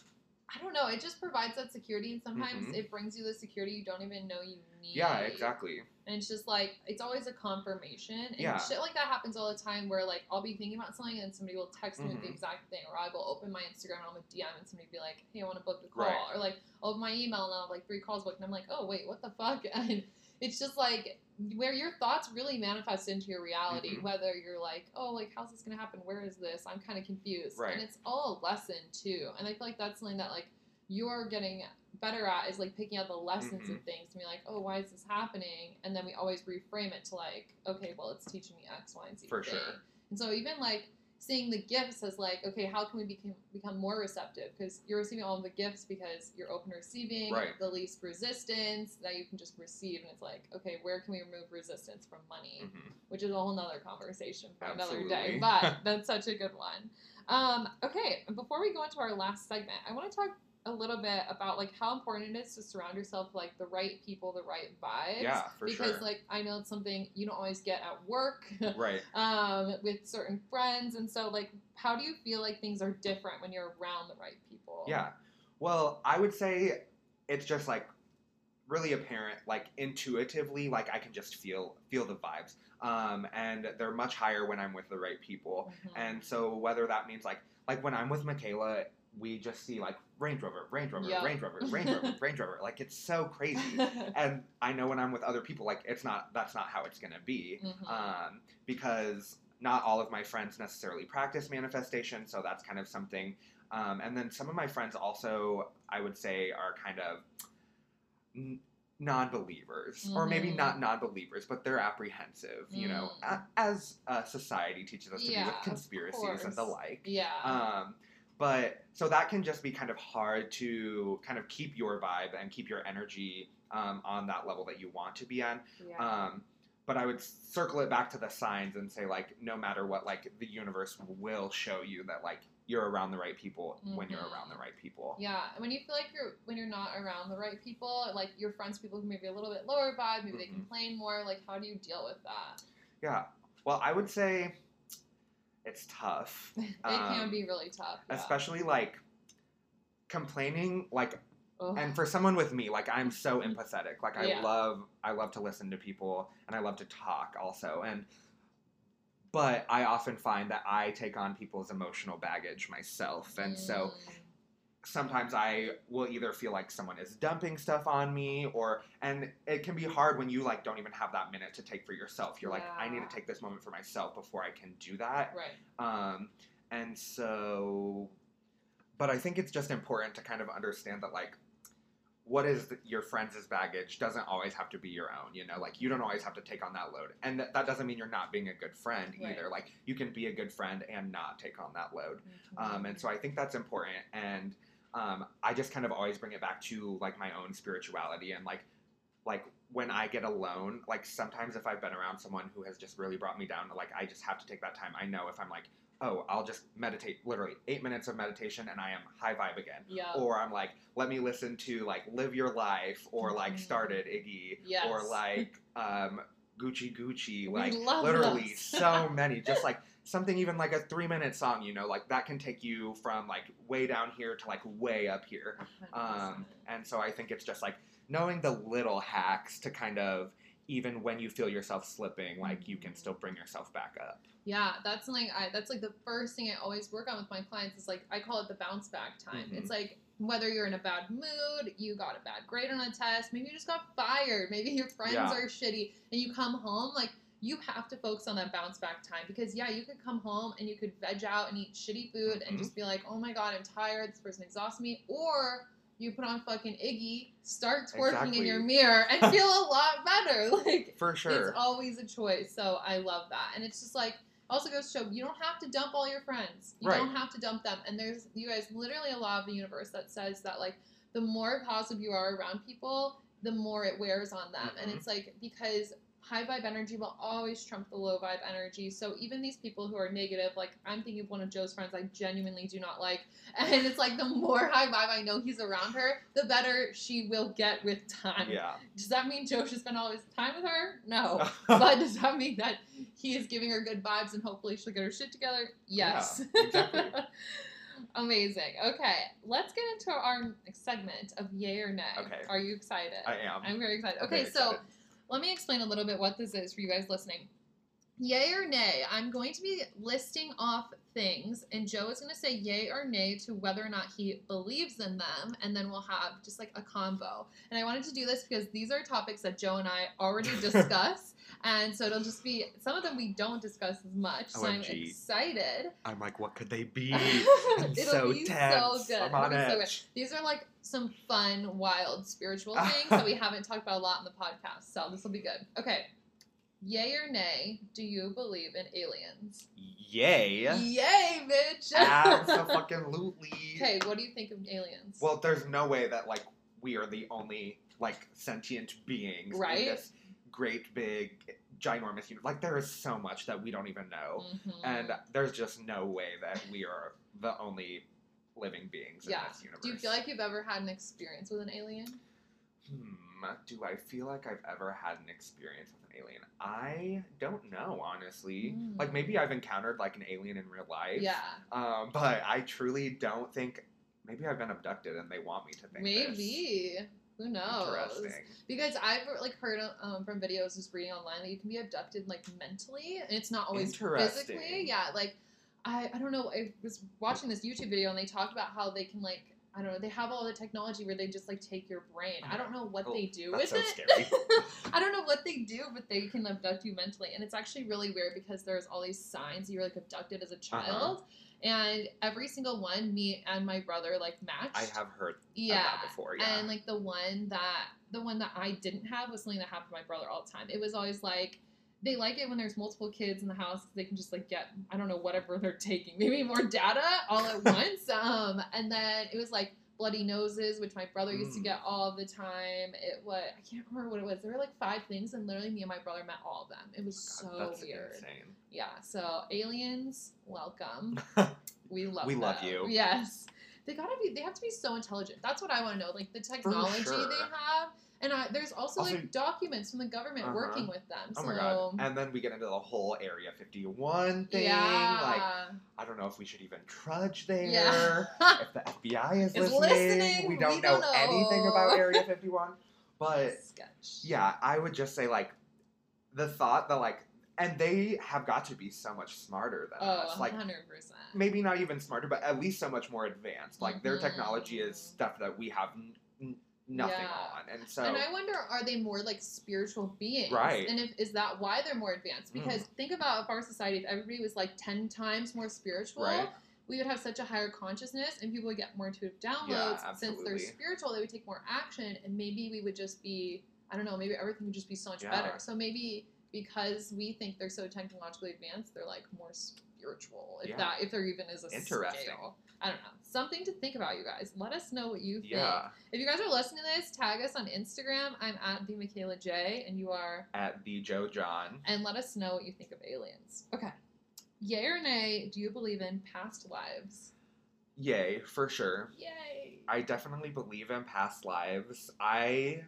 I don't know, it just provides that security, and sometimes Mhm. it brings you the security you don't even know you need. Yeah, exactly. And it's just like it's always a confirmation, and Yeah. shit like that happens all the time. Where like I'll be thinking about something, and somebody will text me with the Mhm. exact thing, or I will open my Instagram and I'll make DM, and somebody will be like, "Hey, I want to book a call," Right. or like I'll open my email and I'll have like three calls booked, and I'm like, "Oh wait, what the fuck?" (laughs) And it's just like where your thoughts really manifest into your reality. Mhm. Whether you're like, "Oh, like how's this gonna happen? Where is this? I'm kind of confused," Right. and it's all a lesson too. And I feel like that's something that like you're getting better at is like picking out the lessons Mhm. of things to be like, oh, why is this happening? And then we always reframe it to like, okay, well, it's teaching me X, Y, and Z. For sure. And so even like seeing the gifts as like, okay, how can we become become more receptive? Because you're receiving all of the gifts because you're open to receiving, Right. the least resistance that you can just receive, and it's like, okay, where can we remove resistance from money? Mhm. which is a whole nother conversation for another day. But (laughs) that's such a good one. Um, okay, before we go into our last segment, I want to talk a little bit about like how important it is to surround yourself with like the right people, the right vibes. Yeah, for because sure. like I know it's something you don't always get at work. (laughs) right. um, with certain friends, and so like, how do you feel like things are different when you're around the right people? Yeah. Well, I would say it's just like really apparent, like intuitively, like I can just feel feel the vibes. Um, and they're much higher when I'm with the right people. Mhm. And so whether that means like like when I'm with Michaela, we just see like Range Rover, Range Rover, Yeah. Range Rover, Range Rover, (laughs) Range Rover. Like it's so crazy. (laughs) and I know when I'm with other people, like it's not that's not how it's gonna be. Mhm. Um, because not all of my friends necessarily practice manifestation, so that's kind of something. Um, and then some of my friends also, I would say, are kind of n- non-believers, or maybe Mhm. not non-believers, but they're apprehensive. You know, Mm. a- as uh, society teaches us to Yeah, be with conspiracies and the like. yeah. Um, but so that can just be kind of hard to kind of keep your vibe and keep your energy um, on that level that you want to be on. yeah. Um, but I would circle it back to the signs and say like, no matter what, like the universe will show you that like you're around the right people when you're around the right people. Yeah, and when you feel like you're when you're not around the right people, like your friends, people who maybe a little bit lower vibe, maybe they Mhm. complain more. Like, how do you deal with that? Yeah. Well, I would say it's tough. (laughs) it can Um, be really tough. Yeah. especially like complaining like Ugh. and for someone with me like i'm so empathetic like i Yeah. love i love to listen to people and i love to talk also and but i often find that i take on people's emotional baggage myself and so Mm, sometimes i will either feel like someone is dumping stuff on me or and it can be hard when you like don't even have that minute to take for yourself you're like i need to take this moment for myself before i can do that right. um, and so, but I think it's just important to kind of understand that, like, what is the, your friends' baggage doesn't always have to be your own, you know? Like, you don't always have to take on that load. And th- that doesn't mean you're not being a good friend Right. either. Like, you can be a good friend and not take on that load. Mm-hmm. Um, and so I think that's important. And um, I just kind of always bring it back to, like, my own spirituality and, like, like when I get alone, like sometimes if I've been around someone who has just really brought me down, like I just have to take that time. I know if I'm like, oh, I'll just meditate literally eight minutes of meditation and I am high vibe again. yeah. Or I'm like, let me listen to like Live Your Life or like Mhm. Started Iggy Yes. or like um, Gucci Gucci. Like literally those. so many. Just like something even like a three minute song, you know, like that can take you from like way down here to like way up here. Um, and so I think it's just like knowing the little hacks to kind of even when you feel yourself slipping, like you can still bring yourself back up. Yeah, that's something I that's like the first thing I always work on with my clients is like I call it the bounce back time. Mhm. It's like whether you're in a bad mood, you got a bad grade on a test, maybe you just got fired, maybe your friends Yeah. are shitty and you come home like you have to focus on that bounce back time because yeah, you could come home and you could veg out and eat shitty food and Mhm. just be like, "Oh my god, I'm tired. This person exhausts me." Or you put on fucking Iggy, start twerking in your mirror, and (laughs) feel a lot better. (laughs) Like For sure. it's always a choice. So I love that. And it's just like also goes to show you don't have to dump all your friends. You Right. don't have to dump them. And there's you guys literally a law of the universe that says that like the more positive you are around people, the more it wears on them. And Mhm. it's like because high vibe energy will always trump the low vibe energy. So even these people who are negative, like I'm thinking of one of Joe's friends I genuinely do not like. (laughs) And it's like the more high vibe I know he's around her, the better she will get with time. Yeah. Does that mean Joe should spend all his time with her? No. (laughs) but does that mean that he is giving her good vibes and hopefully she'll get her shit together? Yes. Yeah, exactly. (laughs) Amazing. Okay, let's get into our segment of yay or nay. Okay. Are you excited? I am. I'm very excited. Okay, very so excited. Let me explain a little bit what this is for you guys listening. Yay or nay, I'm going to be listing off things, and Joe is going to say yay or nay to whether or not he believes in them, and then we'll have just like a combo. And I wanted to do this because these are topics that Joe and I already (laughs) discuss, and so it'll just be some of them we don't discuss as much. So I'm excited. I'm like, what could they be? (laughs) It'll so be tense. so good. I'm on be so edge. These are like some fun, wild spiritual (laughs) things that we haven't talked about a lot in the podcast. So this will be good. Okay. Yay or nay, do you believe in aliens? Yay. Yay, bitch! Absolutely. (laughs) okay, what do you think of aliens? Well, there's no way that like we are the only like sentient beings Right. in this great big ginormous universe. Like there is so much that we don't even know, Mhm. and there's just no way that we are the only living beings Yeah. in this universe. do you feel like you've ever had an experience with an alien? Hmm. Do I feel like I've ever had an experience with an alien? I don't know, honestly. Mm. Like maybe I've encountered like an alien in real life. Yeah, Um, but I truly don't think. Maybe I've been abducted and they want me to think. this. Who knows? Interesting. Because I've like heard um, from videos just reading online that you can be abducted like mentally, and it's not always physically. Yeah, like I I don't know. I was watching this YouTube video and they talked about how they can like I don't know. They have all the technology where they just like take your brain. I don't know what Oh, they do that's with so it. scary. (laughs) I don't know what they do, but they can abduct you mentally, and it's actually really weird because there's all these signs you're like abducted as a Uh-huh. And every single one, me and my brother like matched. I have heard yeah, that before. Yeah. and like the one that the one that I didn't have was something that happened to my brother all the time. It was always like they like it when there's multiple kids in the house they can just like get I don't know whatever they're taking, (laughs) maybe more data all at (laughs) once. Um, and then it was like bloody noses, which my brother used to Mm. get all the time. It was I can't remember what it was. There were like five things, and literally me and my brother met all of them. It was God, so weird. insane. Yeah. So aliens, welcome. (laughs) We love We love you. Yes. They gotta be. They have to be so intelligent. That's what I want to know. Like the technology sure. they have, and I, there's also, Also- like documents from the government Uh-huh. working with them. Oh my god. And then we get into the whole Area 51 thing. yeah. Like, I don't know if we should even trudge there. yeah. (laughs) If the FBI is Is listening, listening, we don't we know, don't anything know. about Area (laughs) 51. But Sketch. yeah, I would just say, like, the thought that, like, and they have got to be so much smarter than Oh, us. Like, 100%. maybe not even smarter, but at least so much more advanced. Like, their Mhm. technology is stuff that we have nothing Yeah. on. And so. and I wonder, are they more like spiritual beings? Right. And if is that why they're more advanced? Mm. Because think about if our society, if everybody was like ten times more spiritual, Right. we would have such a higher consciousness, and people would get more intuitive downloads. Yeah, Since they're spiritual, they would take more action, and maybe we would just be, I don't know, maybe everything would just be so much Yeah. better. So maybe because we think they're so technologically advanced, they're like more spiritual. If Yeah. that, if there even is a Interesting. scale. I don't know. Something to think about, you guys. Let us know what you think. yeah. If you guys are listening to this, tag us on Instagram. I'm at the Michaela J, and you are. At the Joe John. And let us know what you think of aliens. Okay. Yay or nay? Do you believe in past lives? Yay, for sure. Yay. I definitely believe in past lives. I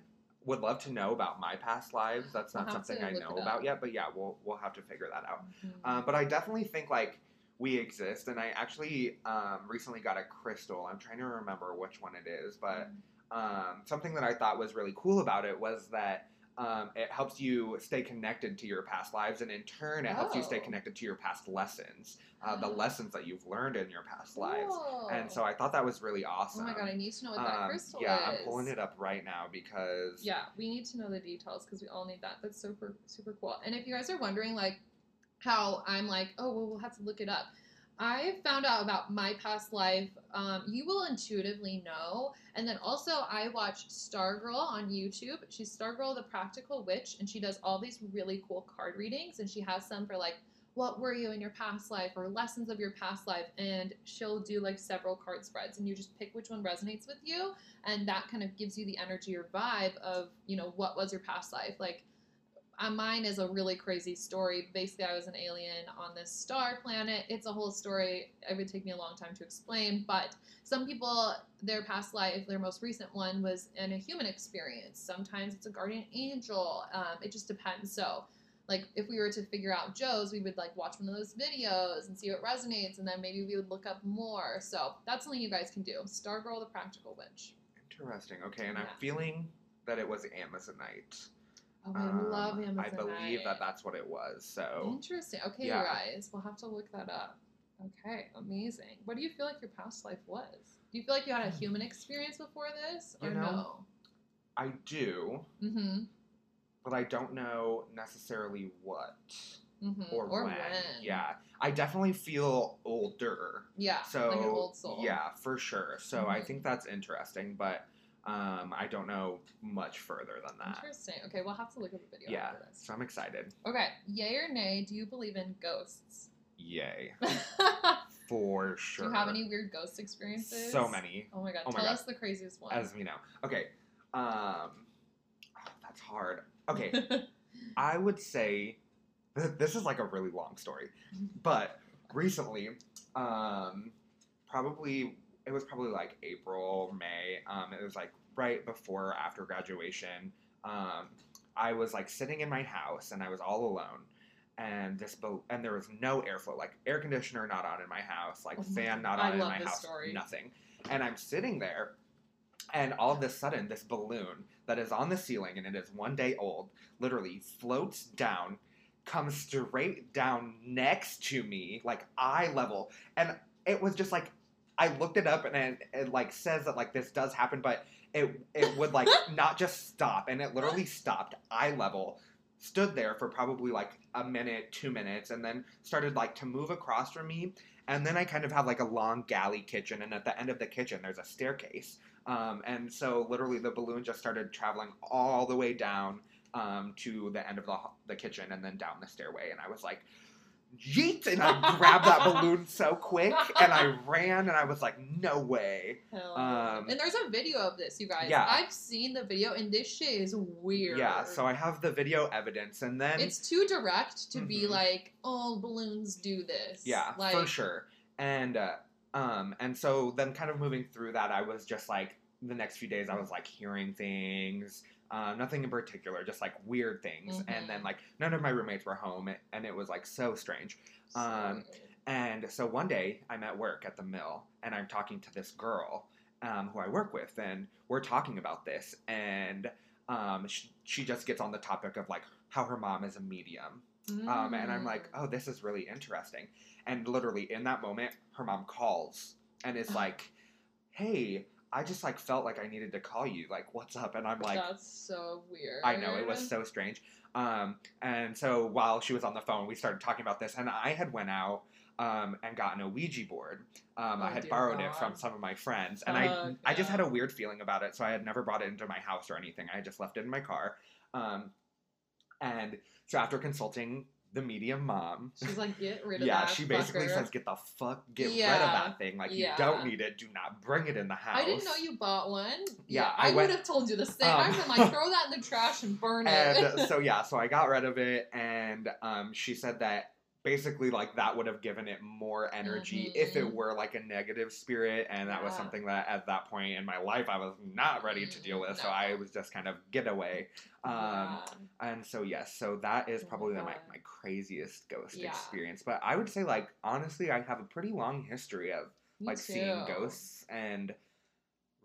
would love to know about my past lives. That's We'll not something I know about yet, but yeah, we'll we'll have to figure that out. Mhm. Um, but I definitely think like we exist, and I actually um, recently got a crystal. I'm trying to remember which one it is, but um, something that I thought was really cool about it was that um, it helps you stay connected to your past lives, and in turn, it helps you stay Oh. connected to your past lessons, uh, the Oh. (gasps) lessons that you've learned in your past lives. And so I thought that was really awesome. Oh my god, I need to know what that Um, crystal yeah, is. Yeah, I'm pulling it up right now because Yeah, we need to know the details because we all need that. That's super super cool. And if you guys are wondering like how I'm like, oh well, we'll have to look it up. I found out about my past life. Um, you will intuitively know. And then also, I watch Stargirl on YouTube. She's Stargirl, the Practical Witch, and she does all these really cool card readings. And she has some for like what were you in your past life or lessons of your past life and she'll do like several card spreads and you just pick which one resonates with you and that kind of gives you the energy or vibe of you know what was your past life like mine is a really crazy story basically i was an alien on this star planet it's a whole story it would take me a long time to explain but some people their past life their most recent one was in a human experience sometimes it's a guardian angel um, it just depends so like if we were to figure out Joe's, we would like watch one of those videos and see what resonates, and then maybe we would look up more. So that's something you guys can do. Stargirl, the Practical Witch. Interesting. Okay, and Yeah. I'm feeling that it was Amazonite. Oh, I Um, love Amazon. I believe that that's what it was. So Interesting. Okay, Yeah. you guys, we'll have to look that up. Okay, amazing. What do you feel like your past life was? Do you feel like you had a human experience before this, or You know, I do. Mm-hmm. but I don't know necessarily what Mm-hmm. or, when. Yeah, I definitely feel older. Yeah. So like an old soul. yeah, for sure. So I Mhm. think that's interesting, but um, I don't know much further than that. Interesting. Okay, we'll have to look at the video Yeah, after this. so I'm excited. Okay, yay or nay? Do you believe in ghosts? Yay, (laughs) for sure. Do you have any weird ghost experiences? So many, Oh my god! Oh my Tell God. us the craziest one. as we know. Okay, um, oh, that's hard. Okay, (laughs) I would say this is like a really long story, but recently, um, probably it was probably like April, May. Um, it was like right before or after graduation. Um, I was like sitting in my house and I was all alone. And this bo- and there was no airflow, like air conditioner not on in my house, like (laughs) fan not I on in love my this house, story. nothing. And I'm sitting there, and all of a sudden, this balloon that is on the ceiling and it is one day old literally floats down, comes straight down next to me, like eye level. And it was just like, I looked it up and it, it like says that like this does happen, but it it would like (laughs) not just stop, and it literally stopped eye level. Stood there for probably like a minute, two minutes, and then started like to move across from me. And then I kind of have like a long galley kitchen, and at the end of the kitchen, there's a staircase. Um, and so literally the balloon just started traveling all the way down um, to the end of the, the kitchen and then down the stairway. And I was like, yeet! And I grabbed that balloon so quick and I ran and I was like, no way. Um, and there's a video of this, you guys. Yeah. I've seen the video, and this shit is weird. Yeah, so I have the video evidence and then. It's too direct to be Mhm. like, oh, balloons do this. Yeah, like, for sure. And uh, um, and so then kind of moving through that, I was just like the next few days, I was like hearing things, uh, nothing in particular, just like weird things. Mhm. And then like none of my roommates were home, and it was like so strange. so Um. And so one day I'm at work at the mill, and I'm talking to this girl um, who I work with, and we're talking about this, and um, she, she just gets on the topic of like how her mom is a medium. Um, and I'm like, Mm. oh, this is really interesting. And literally in that moment, her mom calls and is (sighs) like, hey, I just like felt like I needed to call you. Like, what's up? And I'm like, that's so weird. I know it was so strange. Um, and so while she was on the phone, we started talking about this, and I had went out um, and gotten a Ouija board. Um, I Oh, had dear borrowed it from some of my friends, and I Fuck, I just had a weird feeling about it, so I had never brought it into my house or anything. I had just left it in my car. Um, and so after consulting the medium mom, She's like, get rid of yeah, that. Yeah, she basically fucker." says, "Get the fuck, get rid of that thing. Like yeah. you don't need it. Do not bring it in the house." I didn't know you bought one. Yeah, I, I would have told you the same. Um, I've been like, throw that in the trash and burn (laughs) it. so yeah, so I got rid of it, and um, she said that basically like that would have given it more energy if it Mhm. were like a negative spirit, and that was something that at that point in my life I was not ready to deal with, so Mm, I was just kind of get away. Um, Yeah. And so yes, so that is probably my, my craziest ghost Yeah. experience. But I would say like honestly, I have a pretty long history of Me like seeing ghosts and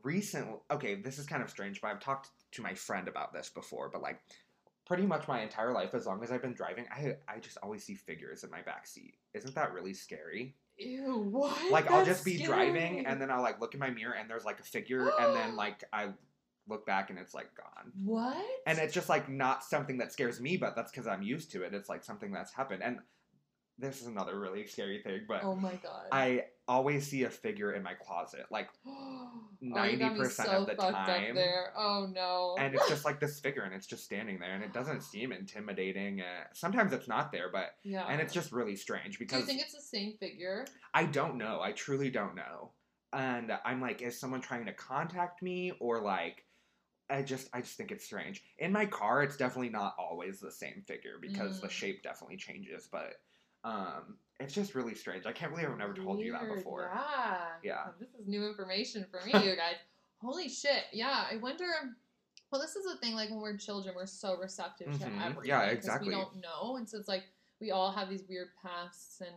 recent okay this is kind of strange but i've talked to my friend about this before but like pretty much my entire life as long as i've been driving i i just always see figures in my back seat isn't that really scary Ew, what? like i'll just be scary. driving and then i'll like look in my mirror and there's like a figure and then (gasps) like i look back and it's like gone What? and it's just like not something that scares me but that's because i'm used to it it's like something that's happened and this is another really scary thing, but Oh my god. I always see a figure in my closet, like, (gasps) Oh, got me 90% so of the time. there. Oh no. and it's just (laughs) like this figure, and it's just standing there, and it doesn't (gasps) seem intimidating. Uh, sometimes it's not there, but yeah. and it's just really strange because Do you think it's the same figure? I don't know. I truly don't know. And I'm like, is someone trying to contact me or like I just I just think it's strange. In my car, it's definitely not always the same figure because the Mm. shape definitely changes, but um it's just really strange. I can't believe I've never told you that before. Yeah. Yeah. This is new information for me, (laughs) you guys. Holy shit. Yeah. I wonder. Well, this is the thing. Like when we're children, we're so receptive Mhm. to everything. Yeah, exactly. We don't know, and so it's like we all have these weird pasts, and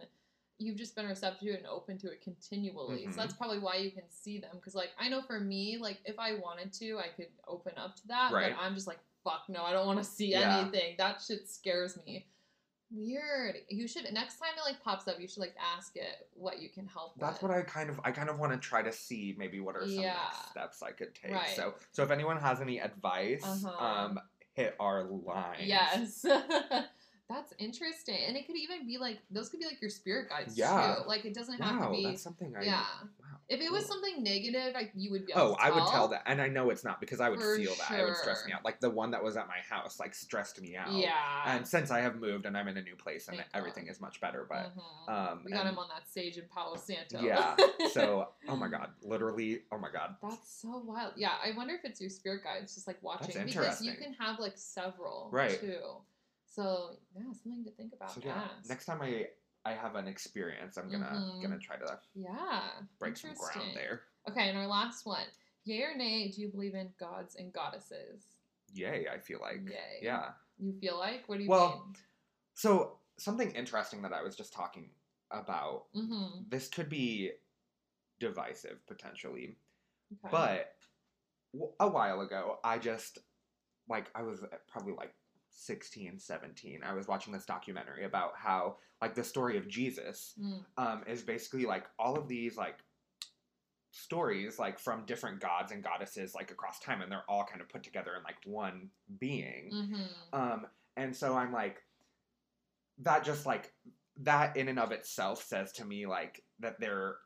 you've just been receptive to it and open to it continually. Mhm. So that's probably why you can see them. Because like I know for me, like if I wanted to, I could open up to that. Right. But I'm just like, fuck no, I don't want to see Yeah. anything. That shit scares me. Weird. You should next time it like pops up, you should like ask it what you can help That's with. what I kind of I kind of want to try to see maybe what are some Yeah. next steps I could take. Right. So so if anyone has any advice, Uh-huh. um hit our line. Yes. (laughs) That's interesting. And it could even be like those could be like your spirit guides Yeah. too. Like it doesn't have Wow, to be that's something I Yeah. If it was something negative, like you would be able Oh, I would tell. that, and I know it's not because I would For feel that. It would stress me out. Like the one that was at my house, like stressed me out. Yeah. And since I have moved and I'm in a new place and Thank everything God. is much better, but Mhm. um, we got and- him on that stage in Palo Santo. yeah. So, (laughs) oh my god, literally, oh my god. That's so wild. Yeah, I wonder if it's your spirit guides just like watching because you can have like several Right. too. So yeah, something to think about. So yeah, next time I I have an experience, I'm gonna Mhm. gonna try to Yeah. break some ground there. Okay, and our last one. Yay or nay, do you believe in gods and goddesses? Yay! I feel like Yay. yeah. You feel like? What do you Well, So something interesting that I was just talking about. Mm-hmm. This could be divisive potentially. Okay. But a while ago, I just like I was probably like 16, 17. I was watching this documentary about how like the story of Jesus Mm, um, is basically like all of these like stories like from different gods and goddesses like across time, and they're all kind of put together in like one being. mhm. Um, and so I'm like, that just like that in and of itself says to me like that there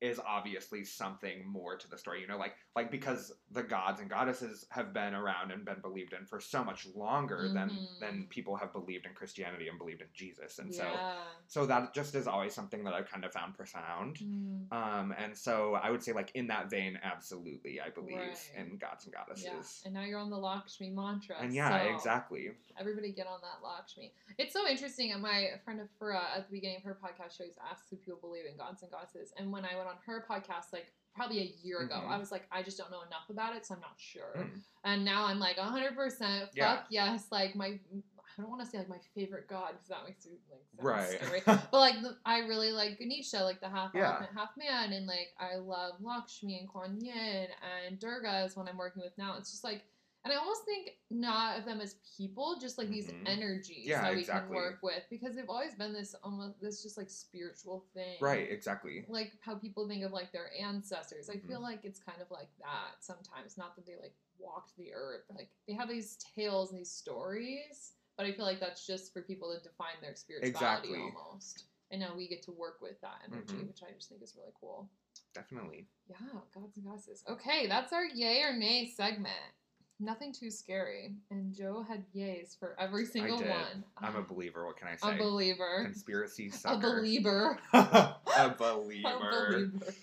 is obviously something more to the story, you know, like like because the gods and goddesses have been around and been believed in for so much longer than Mhm. than people have believed in Christianity and believed in Jesus, and so yeah. so that just is always something that I've kind of found profound. Mm, Um, and so I would say, like in that vein, absolutely, I believe Right. in gods and goddesses. yeah. And now you're on the Lakshmi mantra. And yeah, so exactly. Everybody get on that Lakshmi. It's so interesting. And my friend Afura at the beginning of her podcast, she always asks if people believe in gods and goddesses. And when I went on her podcast, like probably a year ago, Mhm. I was like, I just don't know enough about it, so I'm not sure. Mm. And now I'm like 100%. Fuck Yeah. yes. Like my, I don't want to say like my favorite god because that makes you like Right. scary. (laughs) but like the, I really like Ganesha, like the half Yeah. elephant, half man, and like I love Lakshmi and Kuan Yin and Durga is one I'm working with now. It's just like, and I almost think not of them as people, just like these Mhm. energies Yeah, that we exactly. can work with because they've always been this almost this just like spiritual thing, Right, exactly. Like how people think of like their ancestors. I Mhm. feel like it's kind of like that sometimes. Not that they like walked the earth, like they have these tales and these stories, but I feel like that's just for people to define their spirituality Exactly. almost. And now we get to work with that energy, Mhm. which I just think is really cool. Definitely. Yeah, gods and goddesses. Okay, that's our yay or nay segment. Nothing too scary. And Joe had yays for every single one. I'm a (laughs) believer. What can I say? (laughs) (laughs) a believer. Conspiracy sucker. A believer. a believer. A believer.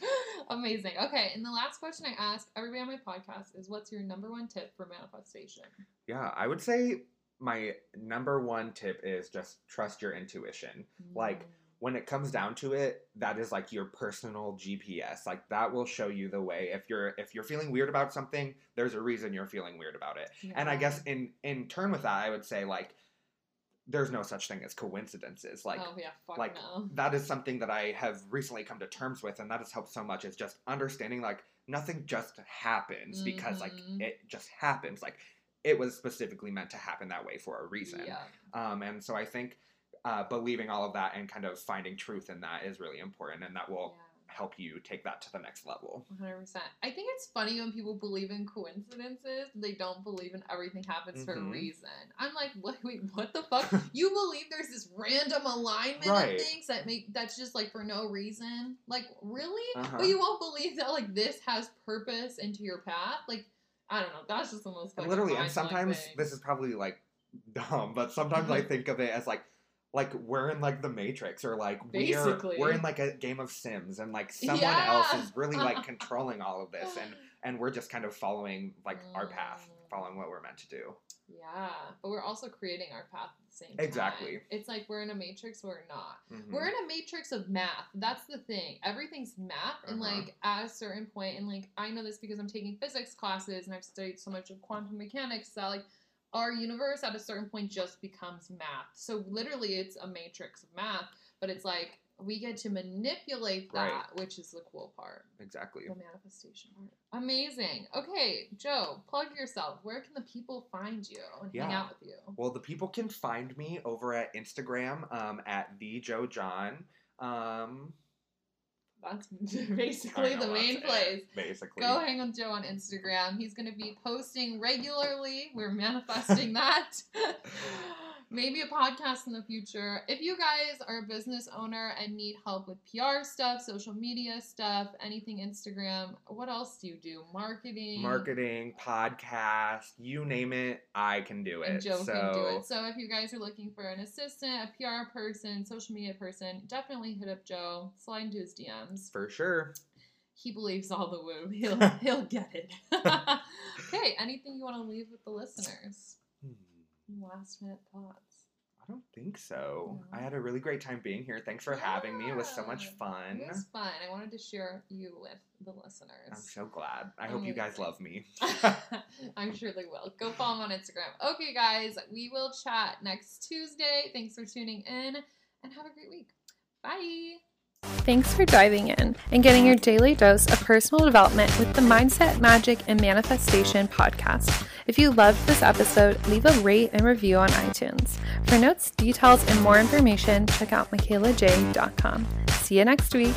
Amazing. Okay, and the last question I ask everybody on my podcast is what's your number one tip for manifestation? Yeah, I would say my number one tip is just trust your intuition. Like, Mm, when it comes down to it, that is like your personal GPS. Like that will show you the way. If you're if you're feeling weird about something, there's a reason you're feeling weird about it. And I guess in in turn with that, I would say like there's no such thing as coincidences. Like oh yeah, like, no. that is something that I have recently come to terms with, and that has helped so much. Is just understanding like nothing just happens because like Mhm. it just happens. Like it was specifically meant to happen that way for a reason. Yeah. Um, and so I think uh, believing all of that and kind of finding truth in that is really important, and that will yeah. help you take that to the next level. 100%. I think it's funny when people believe in coincidences. They don't believe in everything happens for a Mhm. reason. I'm like, (laughs) wait, wait, what the fuck? (laughs) you believe there's this random alignment Right. of things that make that's just like for no reason? Like, really? Uh-huh. But you won't believe that like this has purpose into your path? Like, I don't know. That's just the most And literally, and sometimes thing. this is probably like dumb, but sometimes I (laughs) think of it as like like we're in like the Matrix or like we're we're in like a game of Sims and like someone Yeah. else is really like (laughs) controlling all of this and and we're just kind of following like our path, Mm. following what we're meant to do. Yeah, but we're also creating our path at the same time. Exactly. It's like we're in a matrix, we're not. Mhm. We're in a matrix of math. That's the thing. Everything's math, and Uh-huh. like at a certain point, and like I know this because I'm taking physics classes and I've studied so much of quantum mechanics that like our universe at a certain point just becomes math. So literally, it's a matrix of math, but it's like we get to manipulate that, Right. which is the cool part, exactly. the manifestation part. Amazing. Okay, Joe, plug yourself. Where can the people find you and hang out with you? Well, the people can find me over at Instagram um, at the Joe John. Um, That's (laughs) basically know the main place. basically. Go hang with Joe on Instagram. He's going to be posting regularly. We're manifesting (laughs) that. (laughs) Maybe a podcast in the future. If you guys are a business owner and need help with PR stuff, social media stuff, anything Instagram, what else do you do? Marketing. Marketing, podcast, you name it, I can do it. And Joe so, can do it. So if you guys are looking for an assistant, a PR person, social media person, definitely hit up Joe. Slide into his DMs. for sure. He believes all the woo. (laughs) He'll he'll get it. (laughs) okay, anything you want to leave with the listeners? Last minute thoughts. I don't think so. No. I had a really great time being here. Thanks for having me. It was so much fun. It was fun. I wanted to share you with the listeners. I'm so glad. I hope you guys Amazing. love me. (laughs) I'm sure they will. Go follow me on Instagram. Okay, guys, we will chat next Tuesday. Thanks for tuning in and have a great week. Bye. Thanks for diving in and getting your daily dose of personal development with the Mindset, Magic, and Manifestation podcast. If you loved this episode, leave a rate and review on iTunes. For notes, details, and more information, check out michaelaj.com. See you next week.